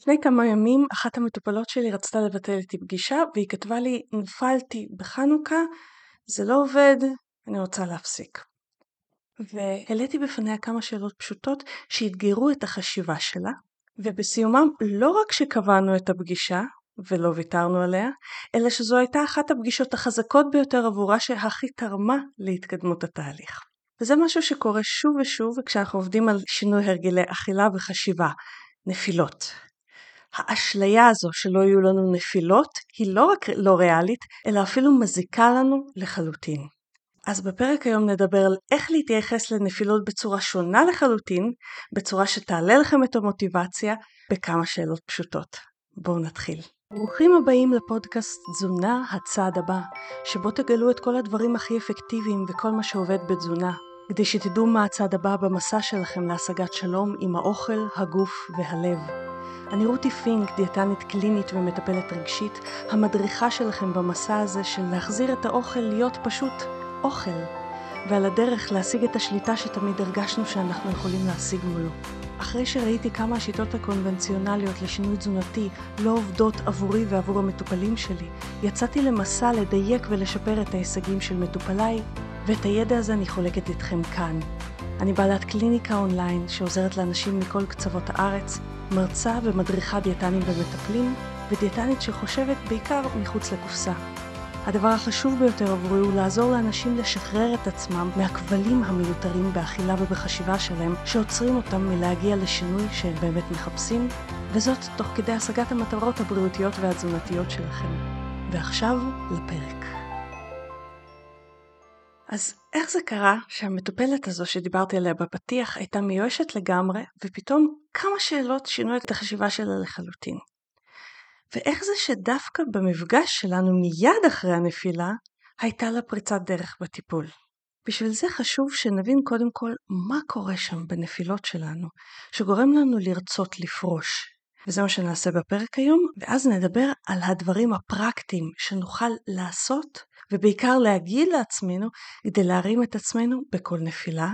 לפני כמה ימים אחת המטופלות שלי רצתה לבטל איתי פגישה והיא כתבה לי נפלתי בחנוכה, זה לא עובד, אני רוצה להפסיק. והעליתי בפניה כמה שאלות פשוטות שאתגרו את החשיבה שלה, ובסיומם לא רק שקבענו את הפגישה ולא ויתרנו עליה, אלא שזו הייתה אחת הפגישות החזקות ביותר עבורה שהכי תרמה להתקדמות התהליך. וזה משהו שקורה שוב ושוב כשאנחנו עובדים על שינוי הרגלי אכילה וחשיבה, נפילות. האשליה הזו שלא יהיו לנו נפילות היא לא רק לא ריאלית, אלא אפילו מזיקה לנו לחלוטין. אז בפרק היום נדבר על איך להתייחס לנפילות בצורה שונה לחלוטין, בצורה שתעלה לכם את המוטיבציה, בכמה שאלות פשוטות. בואו נתחיל. ברוכים הבאים לפודקאסט תזונה הצעד הבא, שבו תגלו את כל הדברים הכי אפקטיביים וכל מה שעובד בתזונה, כדי שתדעו מה הצעד הבא במסע שלכם להשגת שלום עם האוכל, הגוף והלב. אני רותי פינק, דיאטנית קלינית ומטפלת רגשית, המדריכה שלכם במסע הזה של להחזיר את האוכל להיות פשוט אוכל, ועל הדרך להשיג את השליטה שתמיד הרגשנו שאנחנו יכולים להשיג מולו. אחרי שראיתי כמה השיטות הקונבנציונליות לשינוי תזונתי לא עובדות עבורי ועבור המטופלים שלי, יצאתי למסע לדייק ולשפר את ההישגים של מטופליי, ואת הידע הזה אני חולקת איתכם כאן. אני בעלת קליניקה אונליין שעוזרת לאנשים מכל קצוות הארץ, מרצה ומדריכה דיאטנים ומטפלים, ודיאטנית שחושבת בעיקר מחוץ לקופסה. הדבר החשוב ביותר עבורי הוא לעזור לאנשים לשחרר את עצמם מהכבלים המיותרים באכילה ובחשיבה שלהם, שעוצרים אותם מלהגיע לשינוי שהם באמת מחפשים, וזאת תוך כדי השגת המטרות הבריאותיות והתזונתיות שלכם. ועכשיו לפרק. אז איך זה קרה שהמטופלת הזו שדיברתי עליה בפתיח הייתה מיואשת לגמרי, ופתאום כמה שאלות שינו את החשיבה שלה לחלוטין? ואיך זה שדווקא במפגש שלנו מיד אחרי הנפילה, הייתה לה פריצת דרך בטיפול. בשביל זה חשוב שנבין קודם כל מה קורה שם בנפילות שלנו, שגורם לנו לרצות לפרוש. וזה מה שנעשה בפרק היום, ואז נדבר על הדברים הפרקטיים שנוכל לעשות, ובעיקר להגיד לעצמנו כדי להרים את עצמנו בכל נפילה,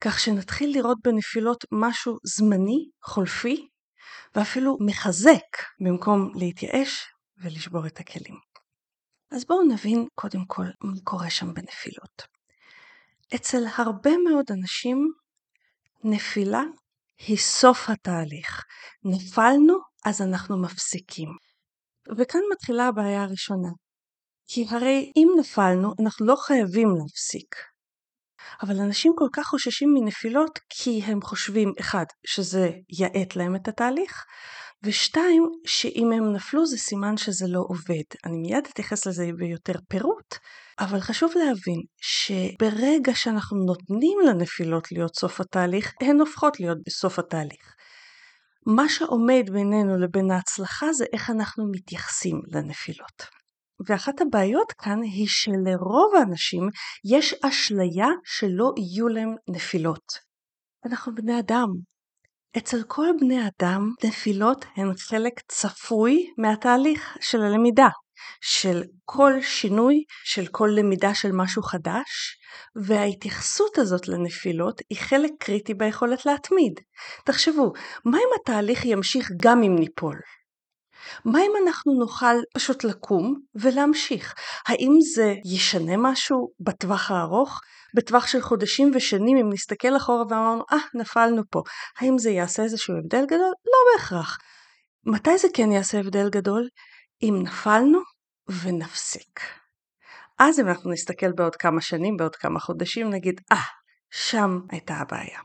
כך שנתחיל לראות בנפילות משהו זמני, חולפי, ואפילו מחזק במקום להתייאש ולשבור את הכלים. אז בואו נבין קודם כל מה קורה שם בנפילות. אצל הרבה מאוד אנשים נפילה היא סוף התהליך. נפלנו אז אנחנו מפסיקים. וכאן מתחילה הבעיה הראשונה. כי הרי אם נפלנו אנחנו לא חייבים להפסיק. אבל אנשים כל כך חוששים מנפילות כי הם חושבים, אחד, שזה יאט להם את התהליך, ושתיים, שאם הם נפלו זה סימן שזה לא עובד. אני מיד אתייחס לזה ביותר פירוט, אבל חשוב להבין שברגע שאנחנו נותנים לנפילות להיות סוף התהליך, הן הופכות להיות בסוף התהליך. מה שעומד בינינו לבין ההצלחה זה איך אנחנו מתייחסים לנפילות. ואחת הבעיות כאן היא שלרוב האנשים יש אשליה שלא יהיו להם נפילות. אנחנו בני אדם. אצל כל בני אדם נפילות הן חלק צפוי מהתהליך של הלמידה, של כל שינוי, של כל למידה של משהו חדש, וההתייחסות הזאת לנפילות היא חלק קריטי ביכולת להתמיד. תחשבו, מה אם התהליך ימשיך גם אם ניפול? מה אם אנחנו נוכל פשוט לקום ולהמשיך? האם זה ישנה משהו בטווח הארוך? בטווח של חודשים ושנים אם נסתכל אחורה ואמרנו אה ah, נפלנו פה, האם זה יעשה איזשהו הבדל גדול? לא בהכרח. מתי זה כן יעשה הבדל גדול? אם נפלנו ונפסיק. אז אם אנחנו נסתכל בעוד כמה שנים, בעוד כמה חודשים, נגיד אה, ah, שם הייתה הבעיה.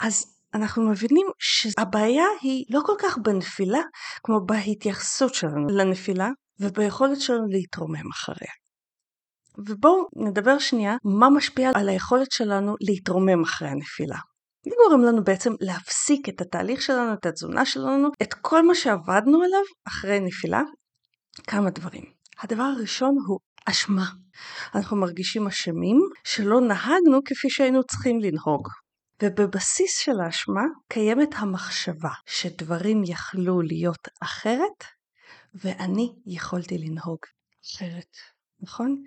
אז אנחנו מבינים שהבעיה היא לא כל כך בנפילה כמו בהתייחסות שלנו לנפילה וביכולת שלנו להתרומם אחריה. ובואו נדבר שנייה מה משפיע על היכולת שלנו להתרומם אחרי הנפילה. זה גורם לנו בעצם להפסיק את התהליך שלנו, את התזונה שלנו, את כל מה שעבדנו עליו אחרי נפילה. כמה דברים. הדבר הראשון הוא אשמה. אנחנו מרגישים אשמים שלא נהגנו כפי שהיינו צריכים לנהוג. ובבסיס של האשמה קיימת המחשבה שדברים יכלו להיות אחרת ואני יכולתי לנהוג אחרת, נכון?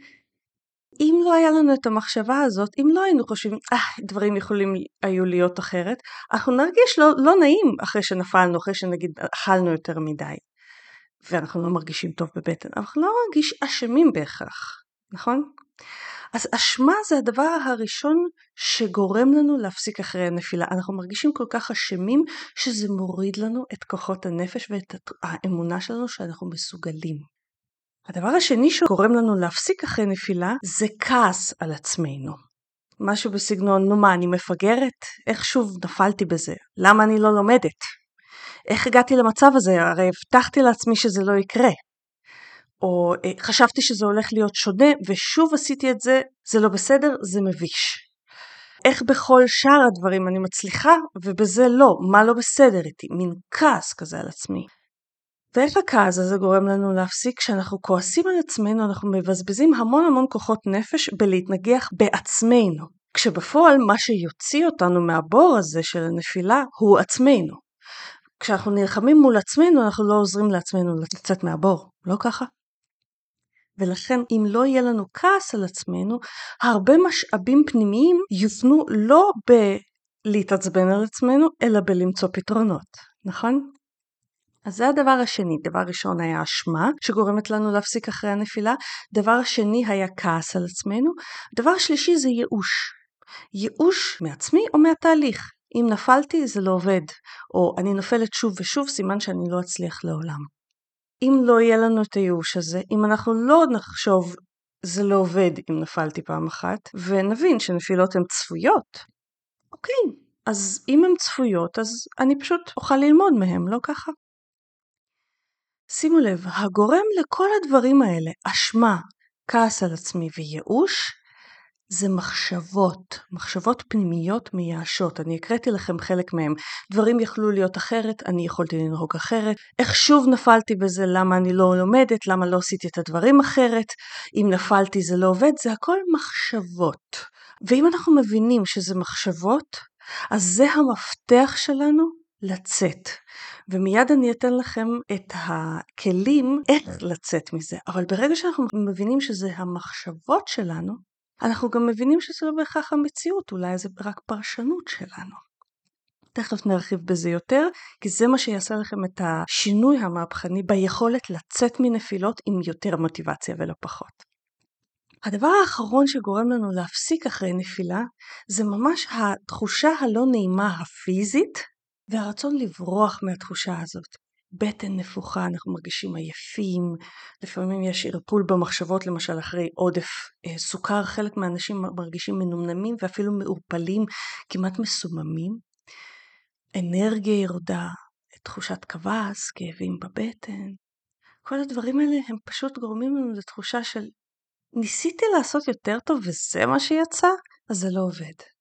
אם לא היה לנו את המחשבה הזאת, אם לא היינו חושבים, אה, דברים יכולים היו להיות אחרת, אנחנו נרגיש לא, לא נעים אחרי שנפלנו, אחרי שנגיד אכלנו יותר מדי. ואנחנו לא מרגישים טוב בבטן, אנחנו לא נרגיש אשמים בהכרח, נכון? אז אשמה זה הדבר הראשון שגורם לנו להפסיק אחרי הנפילה. אנחנו מרגישים כל כך אשמים שזה מוריד לנו את כוחות הנפש ואת האמונה שלנו שאנחנו מסוגלים. הדבר השני שגורם לנו להפסיק אחרי נפילה זה כעס על עצמנו. משהו בסגנון, נו מה, אני מפגרת? איך שוב נפלתי בזה? למה אני לא לומדת? איך הגעתי למצב הזה? הרי הבטחתי לעצמי שזה לא יקרה. או אה, חשבתי שזה הולך להיות שונה ושוב עשיתי את זה, זה לא בסדר, זה מביש. איך בכל שאר הדברים אני מצליחה ובזה לא, מה לא בסדר איתי? מין כעס כזה על עצמי. ואיך הכעס הזה גורם לנו להפסיק? כשאנחנו כועסים על עצמנו אנחנו מבזבזים המון המון כוחות נפש בלהתנגח בעצמנו. כשבפועל מה שיוציא אותנו מהבור הזה של הנפילה הוא עצמנו. כשאנחנו נלחמים מול עצמנו אנחנו לא עוזרים לעצמנו לצאת מהבור, לא ככה? ולכן אם לא יהיה לנו כעס על עצמנו, הרבה משאבים פנימיים יופנו לא בלהתעצבן על עצמנו, אלא בלמצוא פתרונות, נכון? אז זה הדבר השני. דבר ראשון היה אשמה, שגורמת לנו להפסיק אחרי הנפילה. דבר שני היה כעס על עצמנו. דבר שלישי זה ייאוש. ייאוש מעצמי או מהתהליך. אם נפלתי זה לא עובד, או אני נופלת שוב ושוב, סימן שאני לא אצליח לעולם. אם לא יהיה לנו את הייאוש הזה, אם אנחנו לא נחשוב זה לא עובד אם נפלתי פעם אחת, ונבין שנפילות הן צפויות, אוקיי, אז אם הן צפויות אז אני פשוט אוכל ללמוד מהן, לא ככה? שימו לב, הגורם לכל הדברים האלה, אשמה, כעס על עצמי וייאוש, זה מחשבות, מחשבות פנימיות מייאשות. אני הקראתי לכם חלק מהם. דברים יכלו להיות אחרת, אני יכולתי לנהוג אחרת. איך שוב נפלתי בזה, למה אני לא לומדת, למה לא עשיתי את הדברים אחרת. אם נפלתי זה לא עובד, זה הכל מחשבות. ואם אנחנו מבינים שזה מחשבות, אז זה המפתח שלנו לצאת. ומיד אני אתן לכם את הכלים איך לצאת מזה. אבל ברגע שאנחנו מבינים שזה המחשבות שלנו, אנחנו גם מבינים שזה לא בהכרח המציאות, אולי זה רק פרשנות שלנו. תכף נרחיב בזה יותר, כי זה מה שיעשה לכם את השינוי המהפכני ביכולת לצאת מנפילות עם יותר מוטיבציה ולא פחות. הדבר האחרון שגורם לנו להפסיק אחרי נפילה, זה ממש התחושה הלא נעימה הפיזית, והרצון לברוח מהתחושה הזאת. בטן נפוחה, אנחנו מרגישים עייפים, לפעמים יש ערפול במחשבות למשל אחרי עודף אה, סוכר, חלק מהאנשים מרגישים מנומנמים ואפילו מעורפלים, כמעט מסוממים. אנרגיה ירודה, תחושת כבש, כאבים בבטן. כל הדברים האלה הם פשוט גורמים לנו לתחושה של ניסיתי לעשות יותר טוב וזה מה שיצא, אז זה לא עובד.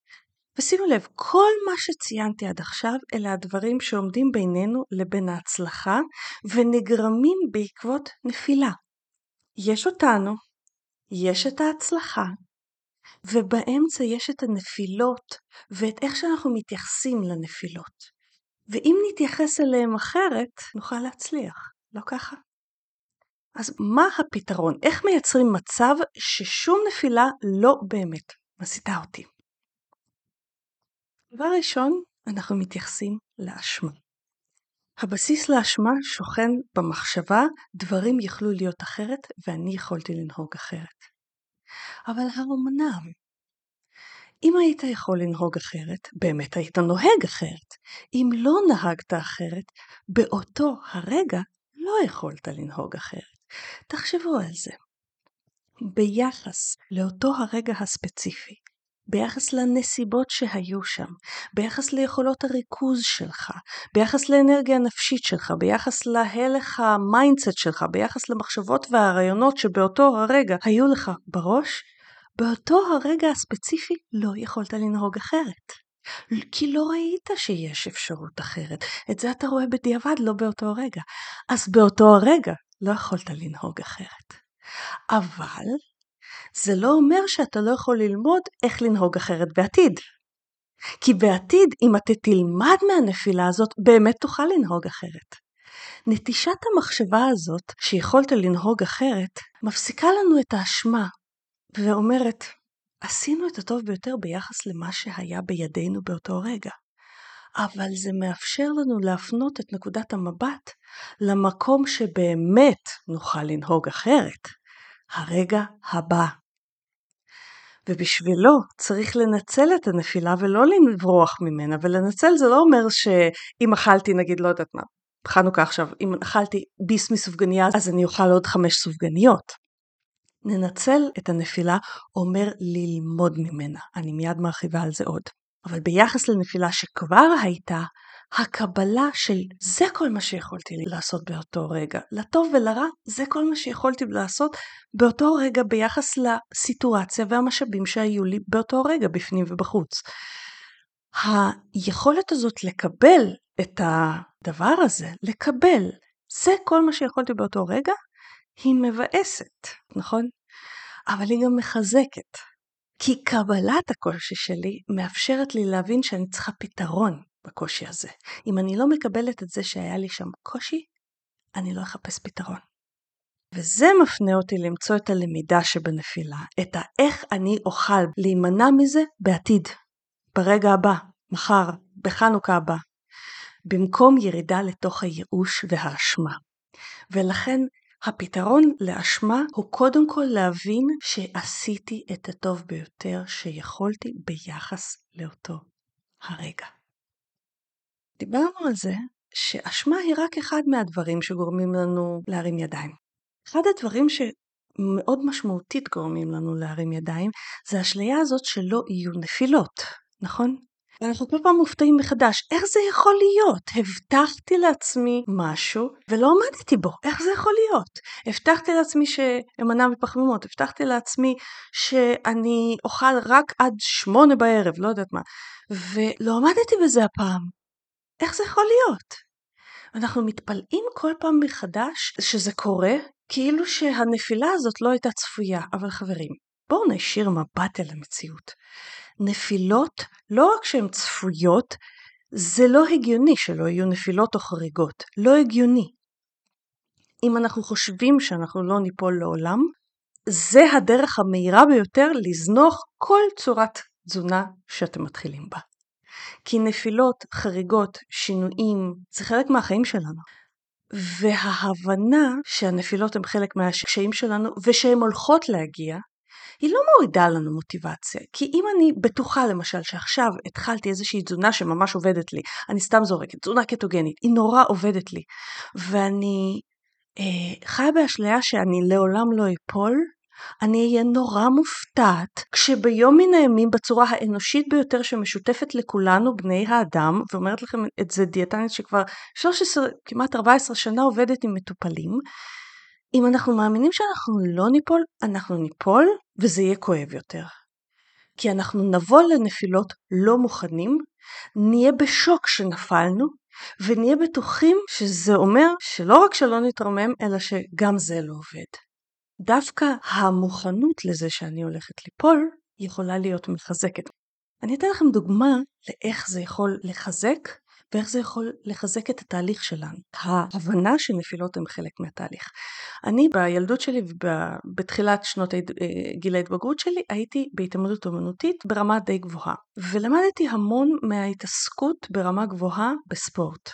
ושימו לב, כל מה שציינתי עד עכשיו אלה הדברים שעומדים בינינו לבין ההצלחה ונגרמים בעקבות נפילה. יש אותנו, יש את ההצלחה, ובאמצע יש את הנפילות ואת איך שאנחנו מתייחסים לנפילות. ואם נתייחס אליהם אחרת, נוכל להצליח, לא ככה? אז מה הפתרון? איך מייצרים מצב ששום נפילה לא באמת מסיתה אותי? דבר ראשון, אנחנו מתייחסים לאשמה. הבסיס לאשמה שוכן במחשבה דברים יכלו להיות אחרת ואני יכולתי לנהוג אחרת. אבל האמנם? אם היית יכול לנהוג אחרת, באמת היית נוהג אחרת. אם לא נהגת אחרת, באותו הרגע לא יכולת לנהוג אחרת. תחשבו על זה. ביחס לאותו הרגע הספציפי, ביחס לנסיבות שהיו שם, ביחס ליכולות הריכוז שלך, ביחס לאנרגיה הנפשית שלך, ביחס להלך ה mindset שלך, ביחס למחשבות והרעיונות שבאותו הרגע היו לך בראש, באותו הרגע הספציפי לא יכולת לנהוג אחרת. כי לא ראית שיש אפשרות אחרת. את זה אתה רואה בדיעבד, לא באותו רגע. אז באותו הרגע לא יכולת לנהוג אחרת. אבל זה לא אומר שאתה לא יכול ללמוד איך לנהוג אחרת בעתיד. כי בעתיד, אם אתה תלמד מהנפילה הזאת, באמת תוכל לנהוג אחרת. נטישת המחשבה הזאת, שיכולת לנהוג אחרת, מפסיקה לנו את האשמה. ואומרת, עשינו את הטוב ביותר ביחס למה שהיה בידינו באותו רגע, אבל זה מאפשר לנו להפנות את נקודת המבט למקום שבאמת נוכל לנהוג אחרת, הרגע הבא. ובשבילו צריך לנצל את הנפילה ולא לברוח ממנה, ולנצל זה לא אומר שאם אכלתי נגיד לא יודעת מה, חנוכה עכשיו, אם אכלתי ביס מסופגניה אז אני אוכל עוד חמש סופגניות. ננצל את הנפילה אומר ללמוד ממנה, אני מיד מרחיבה על זה עוד. אבל ביחס לנפילה שכבר הייתה, הקבלה של זה כל מה שיכולתי לעשות באותו רגע, לטוב ולרע, זה כל מה שיכולתי לעשות באותו רגע ביחס לסיטואציה והמשאבים שהיו לי באותו רגע בפנים ובחוץ. היכולת הזאת לקבל את הדבר הזה, לקבל, זה כל מה שיכולתי באותו רגע, היא מבאסת, נכון? אבל היא גם מחזקת. כי קבלת הקושי שלי מאפשרת לי להבין שאני צריכה פתרון בקושי הזה. אם אני לא מקבלת את זה שהיה לי שם קושי, אני לא אחפש פתרון. וזה מפנה אותי למצוא את הלמידה שבנפילה, את האיך אני אוכל להימנע מזה בעתיד, ברגע הבא, מחר, בחנוכה הבא, במקום ירידה לתוך הייאוש והאשמה. ולכן הפתרון לאשמה הוא קודם כל להבין שעשיתי את הטוב ביותר שיכולתי ביחס לאותו הרגע. דיברנו על זה שאשמה היא רק אחד מהדברים שגורמים לנו להרים ידיים. אחד הדברים שמאוד משמעותית גורמים לנו להרים ידיים זה האשליה הזאת שלא יהיו נפילות, נכון? ואנחנו כל פעם מופתעים מחדש, איך זה יכול להיות? הבטחתי לעצמי משהו ולא עמדתי בו, איך זה יכול להיות? הבטחתי לעצמי שאמנע מפחמימות, הבטחתי לעצמי שאני אוכל רק עד שמונה בערב, לא יודעת מה, ולא עמדתי בזה הפעם. איך זה יכול להיות? אנחנו מתפלאים כל פעם מחדש שזה קורה, כאילו שהנפילה הזאת לא הייתה צפויה, אבל חברים, בואו נשאיר מבט אל המציאות. נפילות, לא רק שהן צפויות, זה לא הגיוני שלא יהיו נפילות או חריגות. לא הגיוני. אם אנחנו חושבים שאנחנו לא ניפול לעולם, זה הדרך המהירה ביותר לזנוח כל צורת תזונה שאתם מתחילים בה. כי נפילות, חריגות, שינויים, זה חלק מהחיים שלנו. וההבנה שהנפילות הן חלק מהקשיים שלנו ושהן הולכות להגיע, היא לא מורידה לנו מוטיבציה. כי אם אני בטוחה למשל שעכשיו התחלתי איזושהי תזונה שממש עובדת לי, אני סתם זורקת, תזונה קטוגנית, היא נורא עובדת לי, ואני אה, חיה באשליה שאני לעולם לא אפול, אני אהיה נורא מופתעת כשביום מן הימים בצורה האנושית ביותר שמשותפת לכולנו בני האדם, ואומרת לכם את זה דיאטנית שכבר 13, כמעט 14 שנה עובדת עם מטופלים, אם אנחנו מאמינים שאנחנו לא ניפול, אנחנו ניפול וזה יהיה כואב יותר. כי אנחנו נבוא לנפילות לא מוכנים, נהיה בשוק שנפלנו, ונהיה בטוחים שזה אומר שלא רק שלא נתרומם, אלא שגם זה לא עובד. דווקא המוכנות לזה שאני הולכת ליפול, יכולה להיות מחזקת. אני אתן לכם דוגמה לאיך זה יכול לחזק ואיך זה יכול לחזק את התהליך שלנו. ההבנה שנפילות הן חלק מהתהליך. אני בילדות שלי ובתחילת שנות אה, גיל ההתבגרות שלי הייתי בהתעמדות אומנותית ברמה די גבוהה ולמדתי המון מההתעסקות ברמה גבוהה בספורט.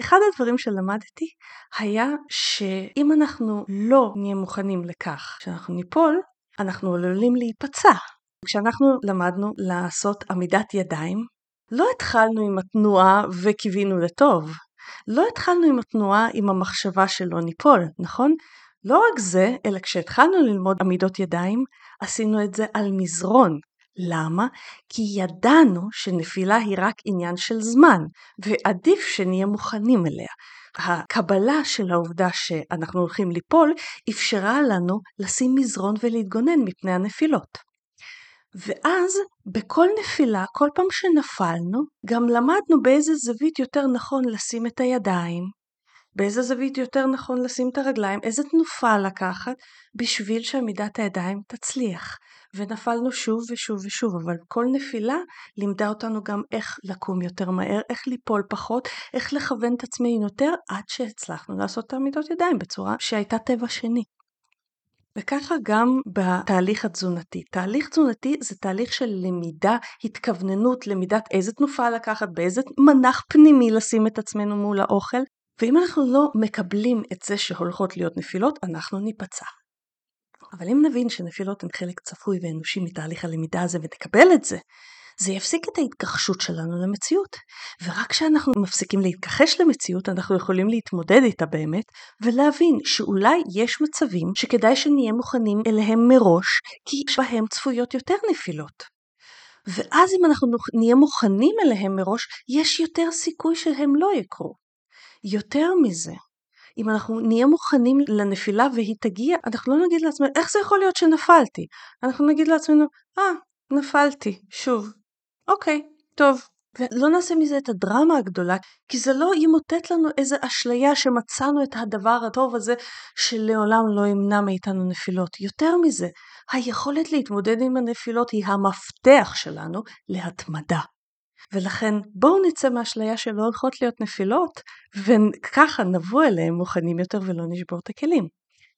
אחד הדברים שלמדתי היה שאם אנחנו לא נהיה מוכנים לכך שאנחנו ניפול, אנחנו עלולים להיפצע. כשאנחנו למדנו לעשות עמידת ידיים, לא התחלנו עם התנועה וקיווינו לטוב. לא התחלנו עם התנועה עם המחשבה שלא ניפול, נכון? לא רק זה, אלא כשהתחלנו ללמוד עמידות ידיים, עשינו את זה על מזרון. למה? כי ידענו שנפילה היא רק עניין של זמן, ועדיף שנהיה מוכנים אליה. הקבלה של העובדה שאנחנו הולכים ליפול אפשרה לנו לשים מזרון ולהתגונן מפני הנפילות. ואז בכל נפילה, כל פעם שנפלנו, גם למדנו באיזה זווית יותר נכון לשים את הידיים, באיזה זווית יותר נכון לשים את הרגליים, איזה תנופה לקחת, בשביל שעמידת הידיים תצליח. ונפלנו שוב ושוב ושוב, אבל כל נפילה לימדה אותנו גם איך לקום יותר מהר, איך ליפול פחות, איך לכוון את עצמנו יותר, עד שהצלחנו לעשות את עמידות ידיים בצורה שהייתה טבע שני. וככה גם בתהליך התזונתי. תהליך תזונתי זה תהליך של למידה, התכווננות, למידת איזה תנופה לקחת, באיזה מנח פנימי לשים את עצמנו מול האוכל, ואם אנחנו לא מקבלים את זה שהולכות להיות נפילות, אנחנו ניפצע. אבל אם נבין שנפילות הן חלק צפוי ואנושי מתהליך הלמידה הזה ונקבל את זה, זה יפסיק את ההתכחשות שלנו למציאות. ורק כשאנחנו מפסיקים להתכחש למציאות, אנחנו יכולים להתמודד איתה באמת, ולהבין שאולי יש מצבים שכדאי שנהיה מוכנים אליהם מראש, כי בהם צפויות יותר נפילות. ואז אם אנחנו נהיה מוכנים אליהם מראש, יש יותר סיכוי שהם לא יקרו. יותר מזה, אם אנחנו נהיה מוכנים לנפילה והיא תגיע, אנחנו לא נגיד לעצמנו, איך זה יכול להיות שנפלתי? אנחנו נגיד לעצמנו, אה, ah, נפלתי, שוב. אוקיי, טוב. ולא נעשה מזה את הדרמה הגדולה, כי זה לא ימוטט לנו איזה אשליה שמצאנו את הדבר הטוב הזה שלעולם לא ימנע מאיתנו נפילות. יותר מזה, היכולת להתמודד עם הנפילות היא המפתח שלנו להתמדה. ולכן בואו נצא מהאשליה שלא הולכות להיות נפילות, וככה נבוא אליהם מוכנים יותר ולא נשבור את הכלים.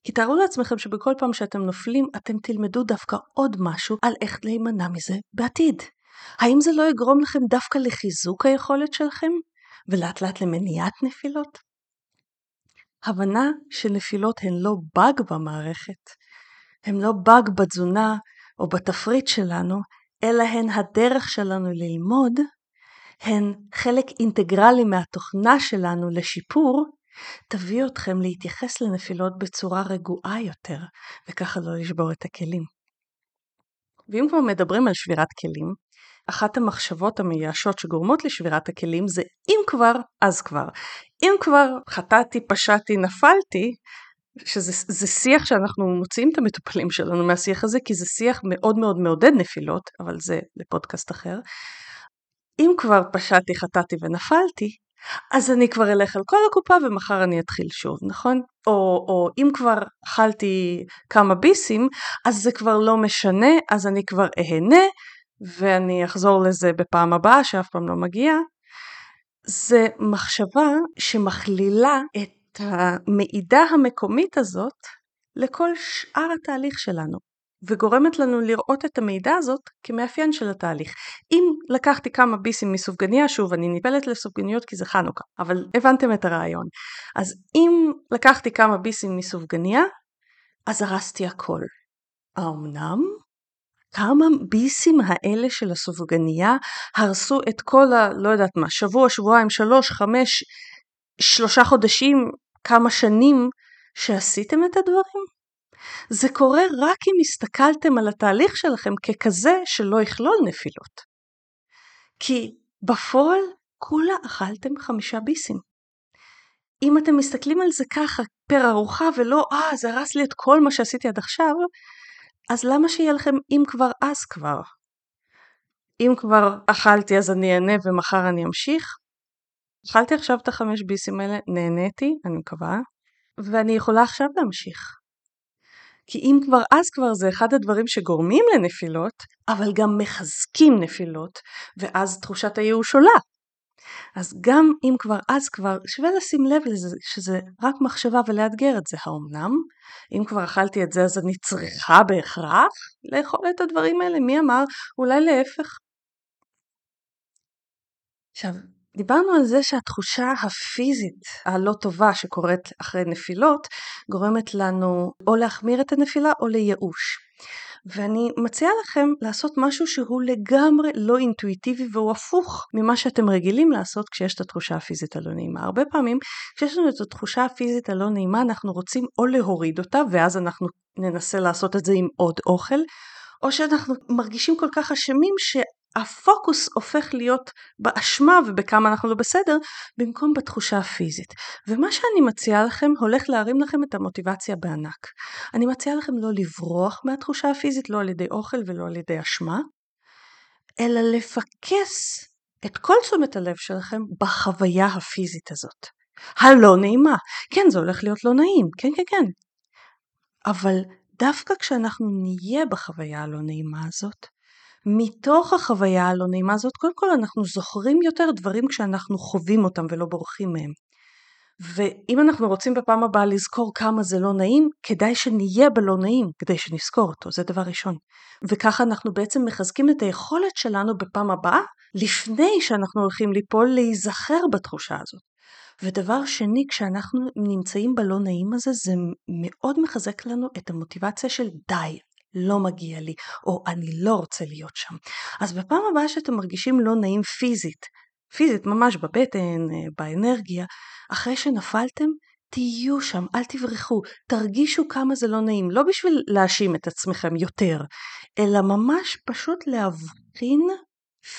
כי תארו לעצמכם שבכל פעם שאתם נופלים, אתם תלמדו דווקא עוד משהו על איך להימנע מזה בעתיד. האם זה לא יגרום לכם דווקא לחיזוק היכולת שלכם, ולאט לאט למניעת נפילות? הבנה שנפילות הן לא באג במערכת, הן לא באג בתזונה או בתפריט שלנו, אלא הן הדרך שלנו ללמוד הן חלק אינטגרלי מהתוכנה שלנו לשיפור, תביא אתכם להתייחס לנפילות בצורה רגועה יותר, וככה לא לשבור את הכלים. ואם כבר מדברים על שבירת כלים, אחת המחשבות המייאשות שגורמות לשבירת הכלים זה אם כבר, אז כבר. אם כבר חטאתי, פשעתי, נפלתי, שזה שיח שאנחנו מוציאים את המטופלים שלנו מהשיח הזה, כי זה שיח מאוד מאוד מעודד נפילות, אבל זה לפודקאסט אחר. אם כבר פשעתי, חטאתי ונפלתי, אז אני כבר אלך על כל הקופה ומחר אני אתחיל שוב, נכון? או, או אם כבר אכלתי כמה ביסים, אז זה כבר לא משנה, אז אני כבר אהנה ואני אחזור לזה בפעם הבאה שאף פעם לא מגיע. זה מחשבה שמכלילה את המעידה המקומית הזאת לכל שאר התהליך שלנו. וגורמת לנו לראות את המידע הזאת כמאפיין של התהליך. אם לקחתי כמה ביסים מסופגניה, שוב אני נפלת לסופגניות כי זה חנוכה, אבל הבנתם את הרעיון. אז אם לקחתי כמה ביסים מסופגניה, אז הרסתי הכל. האמנם? כמה ביסים האלה של הסופגניה הרסו את כל ה... לא יודעת מה, שבוע, שבועיים, שלוש, חמש, שלושה חודשים, כמה שנים שעשיתם את הדברים? זה קורה רק אם הסתכלתם על התהליך שלכם ככזה שלא יכלול נפילות. כי בפועל כולה אכלתם חמישה ביסים. אם אתם מסתכלים על זה ככה פר ארוחה ולא אה זה הרס לי את כל מה שעשיתי עד עכשיו, אז למה שיהיה לכם אם כבר אז כבר? אם כבר אכלתי אז אני אענה ומחר אני אמשיך? אכלתי עכשיו את החמש ביסים האלה, נהניתי, אני מקווה, ואני יכולה עכשיו להמשיך. כי אם כבר אז כבר זה אחד הדברים שגורמים לנפילות, אבל גם מחזקים נפילות, ואז תחושת הייאוש עולה. אז גם אם כבר אז כבר, שווה לשים לב לזה שזה רק מחשבה ולאתגר את זה. האומנם? אם כבר אכלתי את זה אז אני צריכה בהכרח לאכול את הדברים האלה? מי אמר? אולי להפך. עכשיו, דיברנו על זה שהתחושה הפיזית הלא טובה שקורית אחרי נפילות גורמת לנו או להחמיר את הנפילה או לייאוש. ואני מציעה לכם לעשות משהו שהוא לגמרי לא אינטואיטיבי והוא הפוך ממה שאתם רגילים לעשות כשיש את התחושה הפיזית הלא נעימה. הרבה פעמים כשיש לנו את התחושה הפיזית הלא נעימה אנחנו רוצים או להוריד אותה ואז אנחנו ננסה לעשות את זה עם עוד אוכל או שאנחנו מרגישים כל כך אשמים הפוקוס הופך להיות באשמה ובכמה אנחנו לא בסדר, במקום בתחושה הפיזית. ומה שאני מציעה לכם הולך להרים לכם את המוטיבציה בענק. אני מציעה לכם לא לברוח מהתחושה הפיזית, לא על ידי אוכל ולא על ידי אשמה, אלא לפקס את כל תשומת הלב שלכם בחוויה הפיזית הזאת. הלא נעימה. כן, זה הולך להיות לא נעים, כן, כן, כן. אבל דווקא כשאנחנו נהיה בחוויה הלא נעימה הזאת, מתוך החוויה הלא נעימה הזאת, קודם כל אנחנו זוכרים יותר דברים כשאנחנו חווים אותם ולא בורחים מהם. ואם אנחנו רוצים בפעם הבאה לזכור כמה זה לא נעים, כדאי שנהיה בלא נעים כדי שנזכור אותו, זה דבר ראשון. וככה אנחנו בעצם מחזקים את היכולת שלנו בפעם הבאה, לפני שאנחנו הולכים ליפול, להיזכר בתחושה הזאת. ודבר שני, כשאנחנו נמצאים בלא נעים הזה, זה מאוד מחזק לנו את המוטיבציה של די, לא מגיע לי, או אני לא רוצה להיות שם. אז בפעם הבאה שאתם מרגישים לא נעים פיזית, פיזית ממש בבטן, אה, באנרגיה, אחרי שנפלתם, תהיו שם, אל תברחו, תרגישו כמה זה לא נעים, לא בשביל להאשים את עצמכם יותר, אלא ממש פשוט להבחין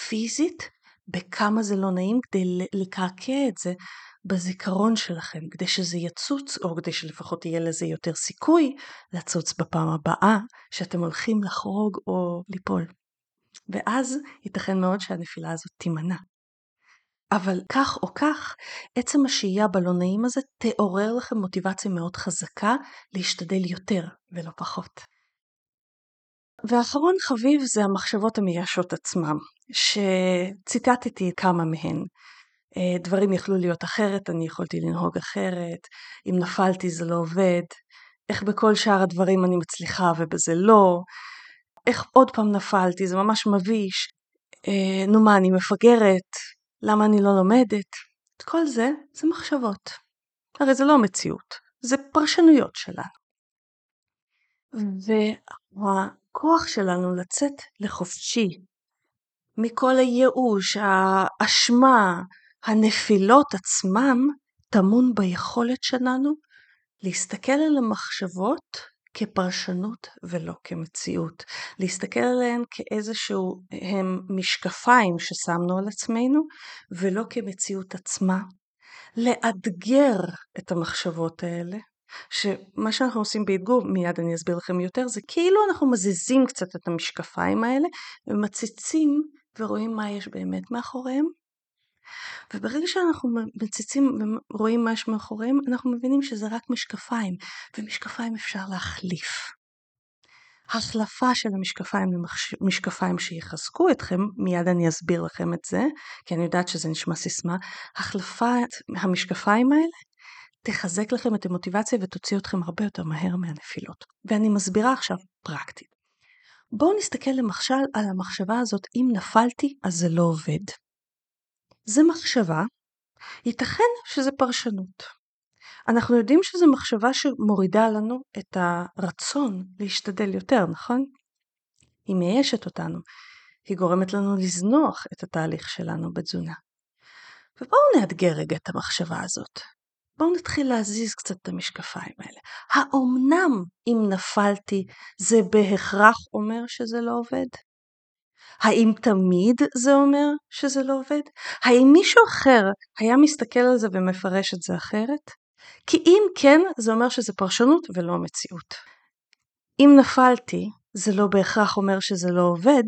פיזית בכמה זה לא נעים כדי לקעקע את זה בזיכרון שלכם, כדי שזה יצוץ, או כדי שלפחות יהיה לזה יותר סיכוי לצוץ בפעם הבאה שאתם הולכים לחרוג או ליפול. ואז ייתכן מאוד שהנפילה הזאת תימנע. אבל כך או כך, עצם השהייה בלא נעים הזה תעורר לכם מוטיבציה מאוד חזקה להשתדל יותר ולא פחות. ואחרון חביב זה המחשבות המייאשות עצמם, שציטטתי כמה מהן. אה, דברים יכלו להיות אחרת, אני יכולתי לנהוג אחרת, אם נפלתי זה לא עובד, איך בכל שאר הדברים אני מצליחה ובזה לא, איך עוד פעם נפלתי, זה ממש מביש, אה, נו מה, אני מפגרת, למה אני לא לומדת? את כל זה, זה מחשבות. הרי זה לא המציאות, זה פרשנויות שלנו. והכוח שלנו לצאת לחופשי מכל הייאוש, האשמה, הנפילות עצמם, טמון ביכולת שלנו להסתכל על המחשבות כפרשנות ולא כמציאות. להסתכל עליהן כאיזשהו הם משקפיים ששמנו על עצמנו ולא כמציאות עצמה. לאתגר את המחשבות האלה, שמה שאנחנו עושים באתגור, מיד אני אסביר לכם יותר, זה כאילו אנחנו מזיזים קצת את המשקפיים האלה ומציצים ורואים מה יש באמת מאחוריהם וברגע שאנחנו מציצים ורואים מה מאחוריהם, אנחנו מבינים שזה רק משקפיים, ומשקפיים אפשר להחליף. החלפה של המשקפיים למשקפיים שיחזקו אתכם, מיד אני אסביר לכם את זה, כי אני יודעת שזה נשמע סיסמה, החלפת המשקפיים האלה תחזק לכם את המוטיבציה ותוציא אתכם הרבה יותר מהר מהנפילות. ואני מסבירה עכשיו פרקטית. בואו נסתכל למשל על המחשבה הזאת, אם נפלתי אז זה לא עובד. זה מחשבה, ייתכן שזה פרשנות. אנחנו יודעים שזו מחשבה שמורידה לנו את הרצון להשתדל יותר, נכון? היא מיישת אותנו, היא גורמת לנו לזנוח את התהליך שלנו בתזונה. ובואו נאתגר רגע את המחשבה הזאת. בואו נתחיל להזיז קצת את המשקפיים האלה. האומנם אם נפלתי זה בהכרח אומר שזה לא עובד? האם תמיד זה אומר שזה לא עובד? האם מישהו אחר היה מסתכל על זה ומפרש את זה אחרת? כי אם כן, זה אומר שזה פרשנות ולא מציאות. אם נפלתי, זה לא בהכרח אומר שזה לא עובד,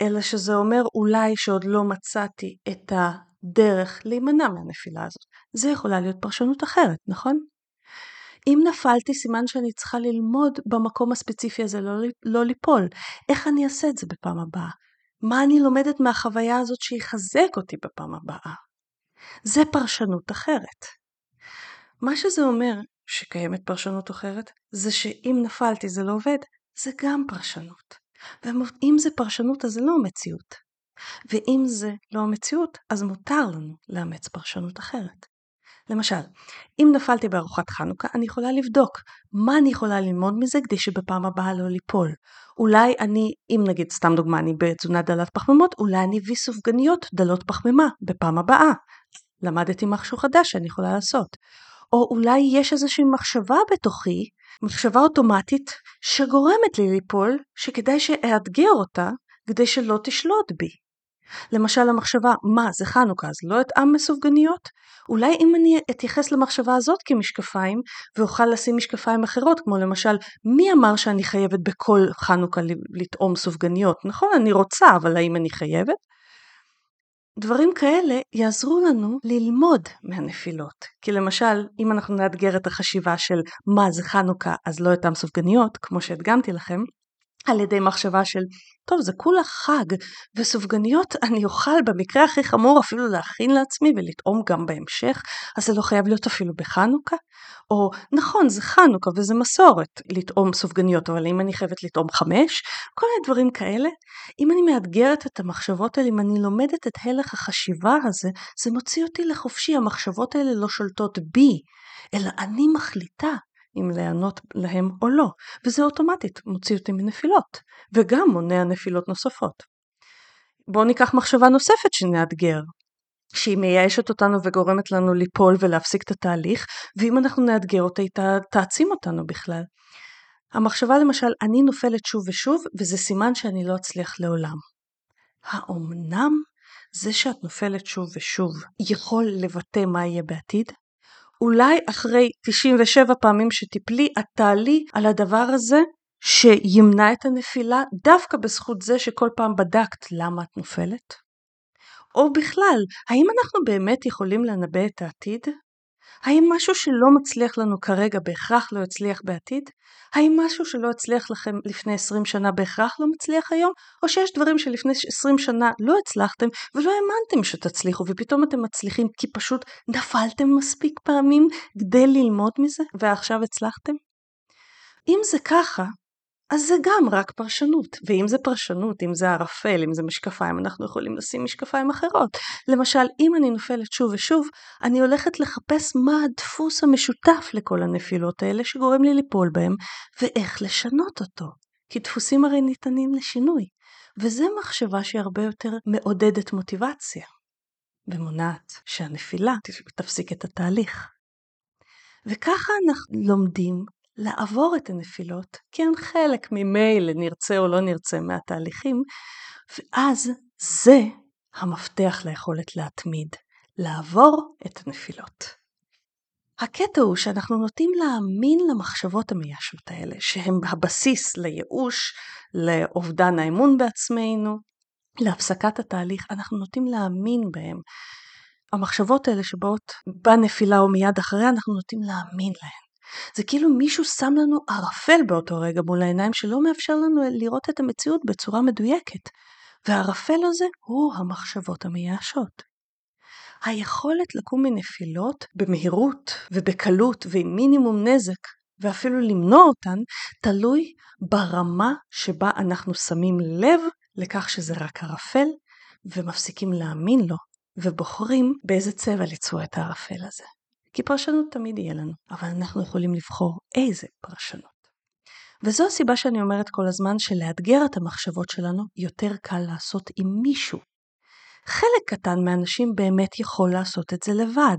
אלא שזה אומר אולי שעוד לא מצאתי את הדרך להימנע מהנפילה הזאת. זה יכולה להיות פרשנות אחרת, נכון? אם נפלתי, סימן שאני צריכה ללמוד במקום הספציפי הזה, לא, לא ליפול. איך אני אעשה את זה בפעם הבאה? מה אני לומדת מהחוויה הזאת שיחזק אותי בפעם הבאה. זה פרשנות אחרת. מה שזה אומר שקיימת פרשנות אחרת, זה שאם נפלתי זה לא עובד, זה גם פרשנות. ואם זה פרשנות אז זה לא המציאות. ואם זה לא המציאות, אז מותר לנו לאמץ פרשנות אחרת. למשל, אם נפלתי בארוחת חנוכה, אני יכולה לבדוק מה אני יכולה ללמוד מזה כדי שבפעם הבאה לא ליפול. אולי אני, אם נגיד סתם דוגמה, אני בתזונה דלת פחמימות, אולי אני אביא סופגניות דלות פחמימה בפעם הבאה. למדתי משהו חדש שאני יכולה לעשות. או אולי יש איזושהי מחשבה בתוכי, מחשבה אוטומטית, שגורמת לי ליפול, שכדאי שאאתגר אותה כדי שלא תשלוט בי. למשל המחשבה, מה זה חנוכה, אז לא אטעם מסופגניות? אולי אם אני אתייחס למחשבה הזאת כמשקפיים ואוכל לשים משקפיים אחרות, כמו למשל, מי אמר שאני חייבת בכל חנוכה לטעום סופגניות? נכון, אני רוצה, אבל האם אני חייבת? דברים כאלה יעזרו לנו ללמוד מהנפילות. כי למשל, אם אנחנו נאתגר את החשיבה של מה זה חנוכה אז לא אטעם סופגניות, כמו שהדגמתי לכם, על ידי מחשבה של טוב זה כולה חג וסופגניות אני אוכל במקרה הכי חמור אפילו להכין לעצמי ולטעום גם בהמשך אז זה לא חייב להיות אפילו בחנוכה? או נכון זה חנוכה וזה מסורת לטעום סופגניות אבל אם אני חייבת לטעום חמש? כל מיני דברים כאלה. אם אני מאתגרת את המחשבות האלה אם אני לומדת את הלך החשיבה הזה זה מוציא אותי לחופשי המחשבות האלה לא שולטות בי אלא אני מחליטה אם להיענות להם או לא, וזה אוטומטית מוציא אותי מנפילות, וגם מונע נפילות נוספות. בואו ניקח מחשבה נוספת שנאתגר, שהיא מייאשת אותנו וגורמת לנו ליפול ולהפסיק את התהליך, ואם אנחנו נאתגר אותה היא תעצים אותנו בכלל. המחשבה למשל, אני נופלת שוב ושוב, וזה סימן שאני לא אצליח לעולם. האומנם זה שאת נופלת שוב ושוב יכול לבטא מה יהיה בעתיד? אולי אחרי 97 פעמים שתיפלי, את תעלי על הדבר הזה שימנע את הנפילה דווקא בזכות זה שכל פעם בדקת למה את נופלת? או בכלל, האם אנחנו באמת יכולים לנבא את העתיד? האם משהו שלא מצליח לנו כרגע בהכרח לא יצליח בעתיד? האם משהו שלא הצליח לכם לפני 20 שנה בהכרח לא מצליח היום? או שיש דברים שלפני 20 שנה לא הצלחתם ולא האמנתם שתצליחו ופתאום אתם מצליחים כי פשוט נפלתם מספיק פעמים כדי ללמוד מזה ועכשיו הצלחתם? אם זה ככה, אז זה גם רק פרשנות, ואם זה פרשנות, אם זה ערפל, אם זה משקפיים, אנחנו יכולים לשים משקפיים אחרות. למשל, אם אני נופלת שוב ושוב, אני הולכת לחפש מה הדפוס המשותף לכל הנפילות האלה שגורם לי ליפול בהם, ואיך לשנות אותו. כי דפוסים הרי ניתנים לשינוי, וזו מחשבה שהיא הרבה יותר מעודדת מוטיבציה, ומונעת שהנפילה תפסיק את התהליך. וככה אנחנו לומדים לעבור את הנפילות, כי הן חלק ממילא נרצה או לא נרצה מהתהליכים, ואז זה המפתח ליכולת להתמיד, לעבור את הנפילות. הקטע הוא שאנחנו נוטים להאמין למחשבות המייאשות האלה, שהן הבסיס לייאוש, לאובדן האמון בעצמנו, להפסקת התהליך, אנחנו נוטים להאמין בהם. המחשבות האלה שבאות בנפילה או מיד אחריה, אנחנו נוטים להאמין להן. זה כאילו מישהו שם לנו ערפל באותו רגע מול העיניים שלא מאפשר לנו לראות את המציאות בצורה מדויקת. והערפל הזה הוא המחשבות המייאשות. היכולת לקום מנפילות במהירות ובקלות ועם מינימום נזק ואפילו למנוע אותן תלוי ברמה שבה אנחנו שמים לב לכך שזה רק ערפל ומפסיקים להאמין לו ובוחרים באיזה צבע לצבוע את הערפל הזה. כי פרשנות תמיד יהיה לנו, אבל אנחנו יכולים לבחור איזה פרשנות. וזו הסיבה שאני אומרת כל הזמן שלאתגר את המחשבות שלנו יותר קל לעשות עם מישהו. חלק קטן מהאנשים באמת יכול לעשות את זה לבד,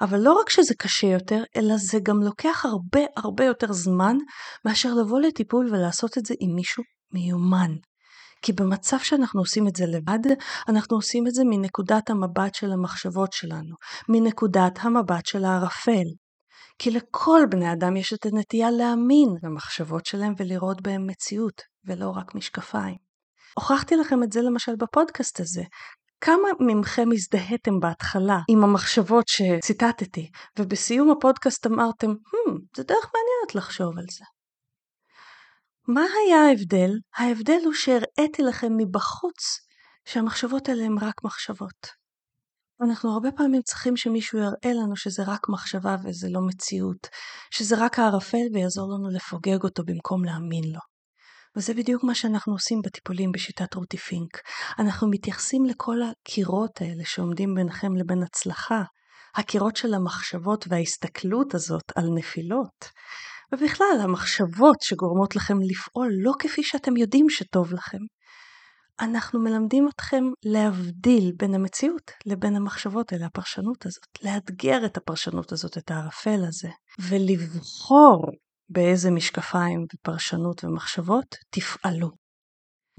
אבל לא רק שזה קשה יותר, אלא זה גם לוקח הרבה הרבה יותר זמן מאשר לבוא לטיפול ולעשות את זה עם מישהו מיומן. כי במצב שאנחנו עושים את זה לבד, אנחנו עושים את זה מנקודת המבט של המחשבות שלנו, מנקודת המבט של הערפל. כי לכל בני אדם יש את הנטייה להאמין למחשבות שלהם ולראות בהם מציאות, ולא רק משקפיים. הוכחתי לכם את זה למשל בפודקאסט הזה. כמה מכם הזדהיתם בהתחלה עם המחשבות שציטטתי, ובסיום הפודקאסט אמרתם, hmm, זה דרך מעניינת לחשוב על זה. מה היה ההבדל? ההבדל הוא שהראיתי לכם מבחוץ שהמחשבות האלה הן רק מחשבות. אנחנו הרבה פעמים צריכים שמישהו יראה לנו שזה רק מחשבה וזה לא מציאות, שזה רק הערפל ויעזור לנו לפוגג אותו במקום להאמין לו. וזה בדיוק מה שאנחנו עושים בטיפולים בשיטת רותי פינק. אנחנו מתייחסים לכל הקירות האלה שעומדים ביניכם לבין הצלחה, הקירות של המחשבות וההסתכלות הזאת על נפילות. ובכלל המחשבות שגורמות לכם לפעול לא כפי שאתם יודעים שטוב לכם. אנחנו מלמדים אתכם להבדיל בין המציאות לבין המחשבות האלה, הפרשנות הזאת, לאתגר את הפרשנות הזאת, את הערפל הזה, ולבחור באיזה משקפיים ופרשנות ומחשבות תפעלו.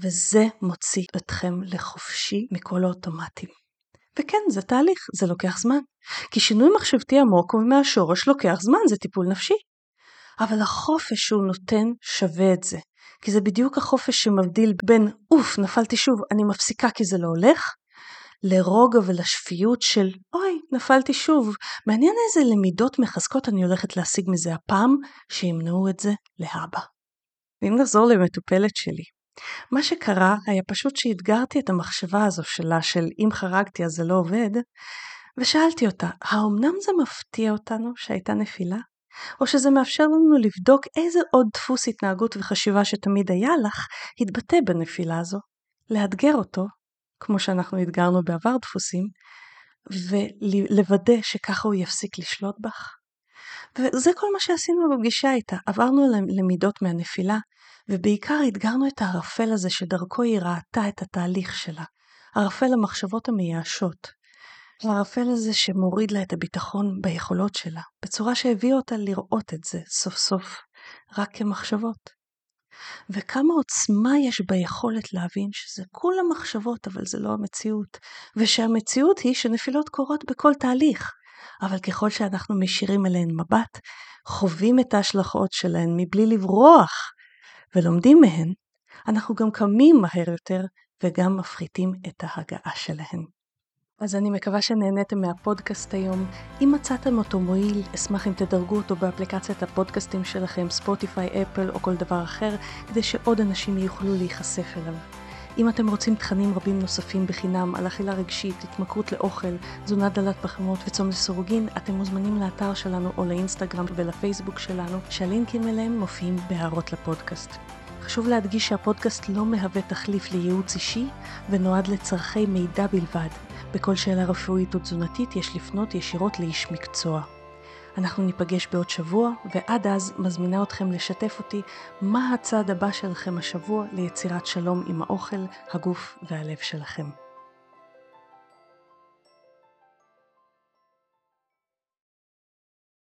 וזה מוציא אתכם לחופשי מכל האוטומטים. וכן, זה תהליך, זה לוקח זמן. כי שינוי מחשבתי עמוק ומהשורש לוקח זמן, זה טיפול נפשי. אבל החופש שהוא נותן שווה את זה. כי זה בדיוק החופש שמבדיל בין אוף נפלתי שוב אני מפסיקה כי זה לא הולך לרוגע ולשפיות של אוי נפלתי שוב מעניין איזה למידות מחזקות אני הולכת להשיג מזה הפעם שימנעו את זה להבא. ואם נחזור למטופלת שלי, מה שקרה היה פשוט שאתגרתי את המחשבה הזו שלה של אם חרגתי אז זה לא עובד, ושאלתי אותה, האומנם זה מפתיע אותנו שהייתה נפילה? או שזה מאפשר לנו לבדוק איזה עוד דפוס התנהגות וחשיבה שתמיד היה לך, התבטא בנפילה הזו, לאתגר אותו, כמו שאנחנו אתגרנו בעבר דפוסים, ולוודא שככה הוא יפסיק לשלוט בך. וזה כל מה שעשינו בפגישה איתה, עברנו למידות מהנפילה, ובעיקר אתגרנו את הערפל הזה שדרכו היא ראתה את התהליך שלה, ערפל המחשבות המייאשות, הערפל הזה שמוריד לה את הביטחון ביכולות שלה, בצורה שהביאה אותה לראות את זה סוף סוף רק כמחשבות. וכמה עוצמה יש ביכולת להבין שזה כולה מחשבות אבל זה לא המציאות, ושהמציאות היא שנפילות קורות בכל תהליך, אבל ככל שאנחנו מישירים אליהן מבט, חווים את ההשלכות שלהן מבלי לברוח ולומדים מהן, אנחנו גם קמים מהר יותר וגם מפחיתים את ההגעה שלהן. אז אני מקווה שנהניתם מהפודקאסט היום. אם מצאתם אותו מועיל, אשמח אם תדרגו אותו באפליקציית הפודקאסטים שלכם, ספוטיפיי, אפל או כל דבר אחר, כדי שעוד אנשים יוכלו להיחשף אליו. אם אתם רוצים תכנים רבים נוספים בחינם על אכילה רגשית, התמכרות לאוכל, תזונה דלת פחמות וצום לסירוגין, אתם מוזמנים לאתר שלנו או לאינסטגרם ולפייסבוק שלנו, שהלינקים אליהם מופיעים בהערות לפודקאסט. חשוב להדגיש שהפודקאסט לא מהווה תחליף לייעוץ אישי ונועד לצורכי מידע בלבד. בכל שאלה רפואית או תזונתית יש לפנות ישירות לאיש מקצוע. אנחנו ניפגש בעוד שבוע, ועד אז מזמינה אתכם לשתף אותי מה הצעד הבא שלכם השבוע ליצירת שלום עם האוכל, הגוף והלב שלכם.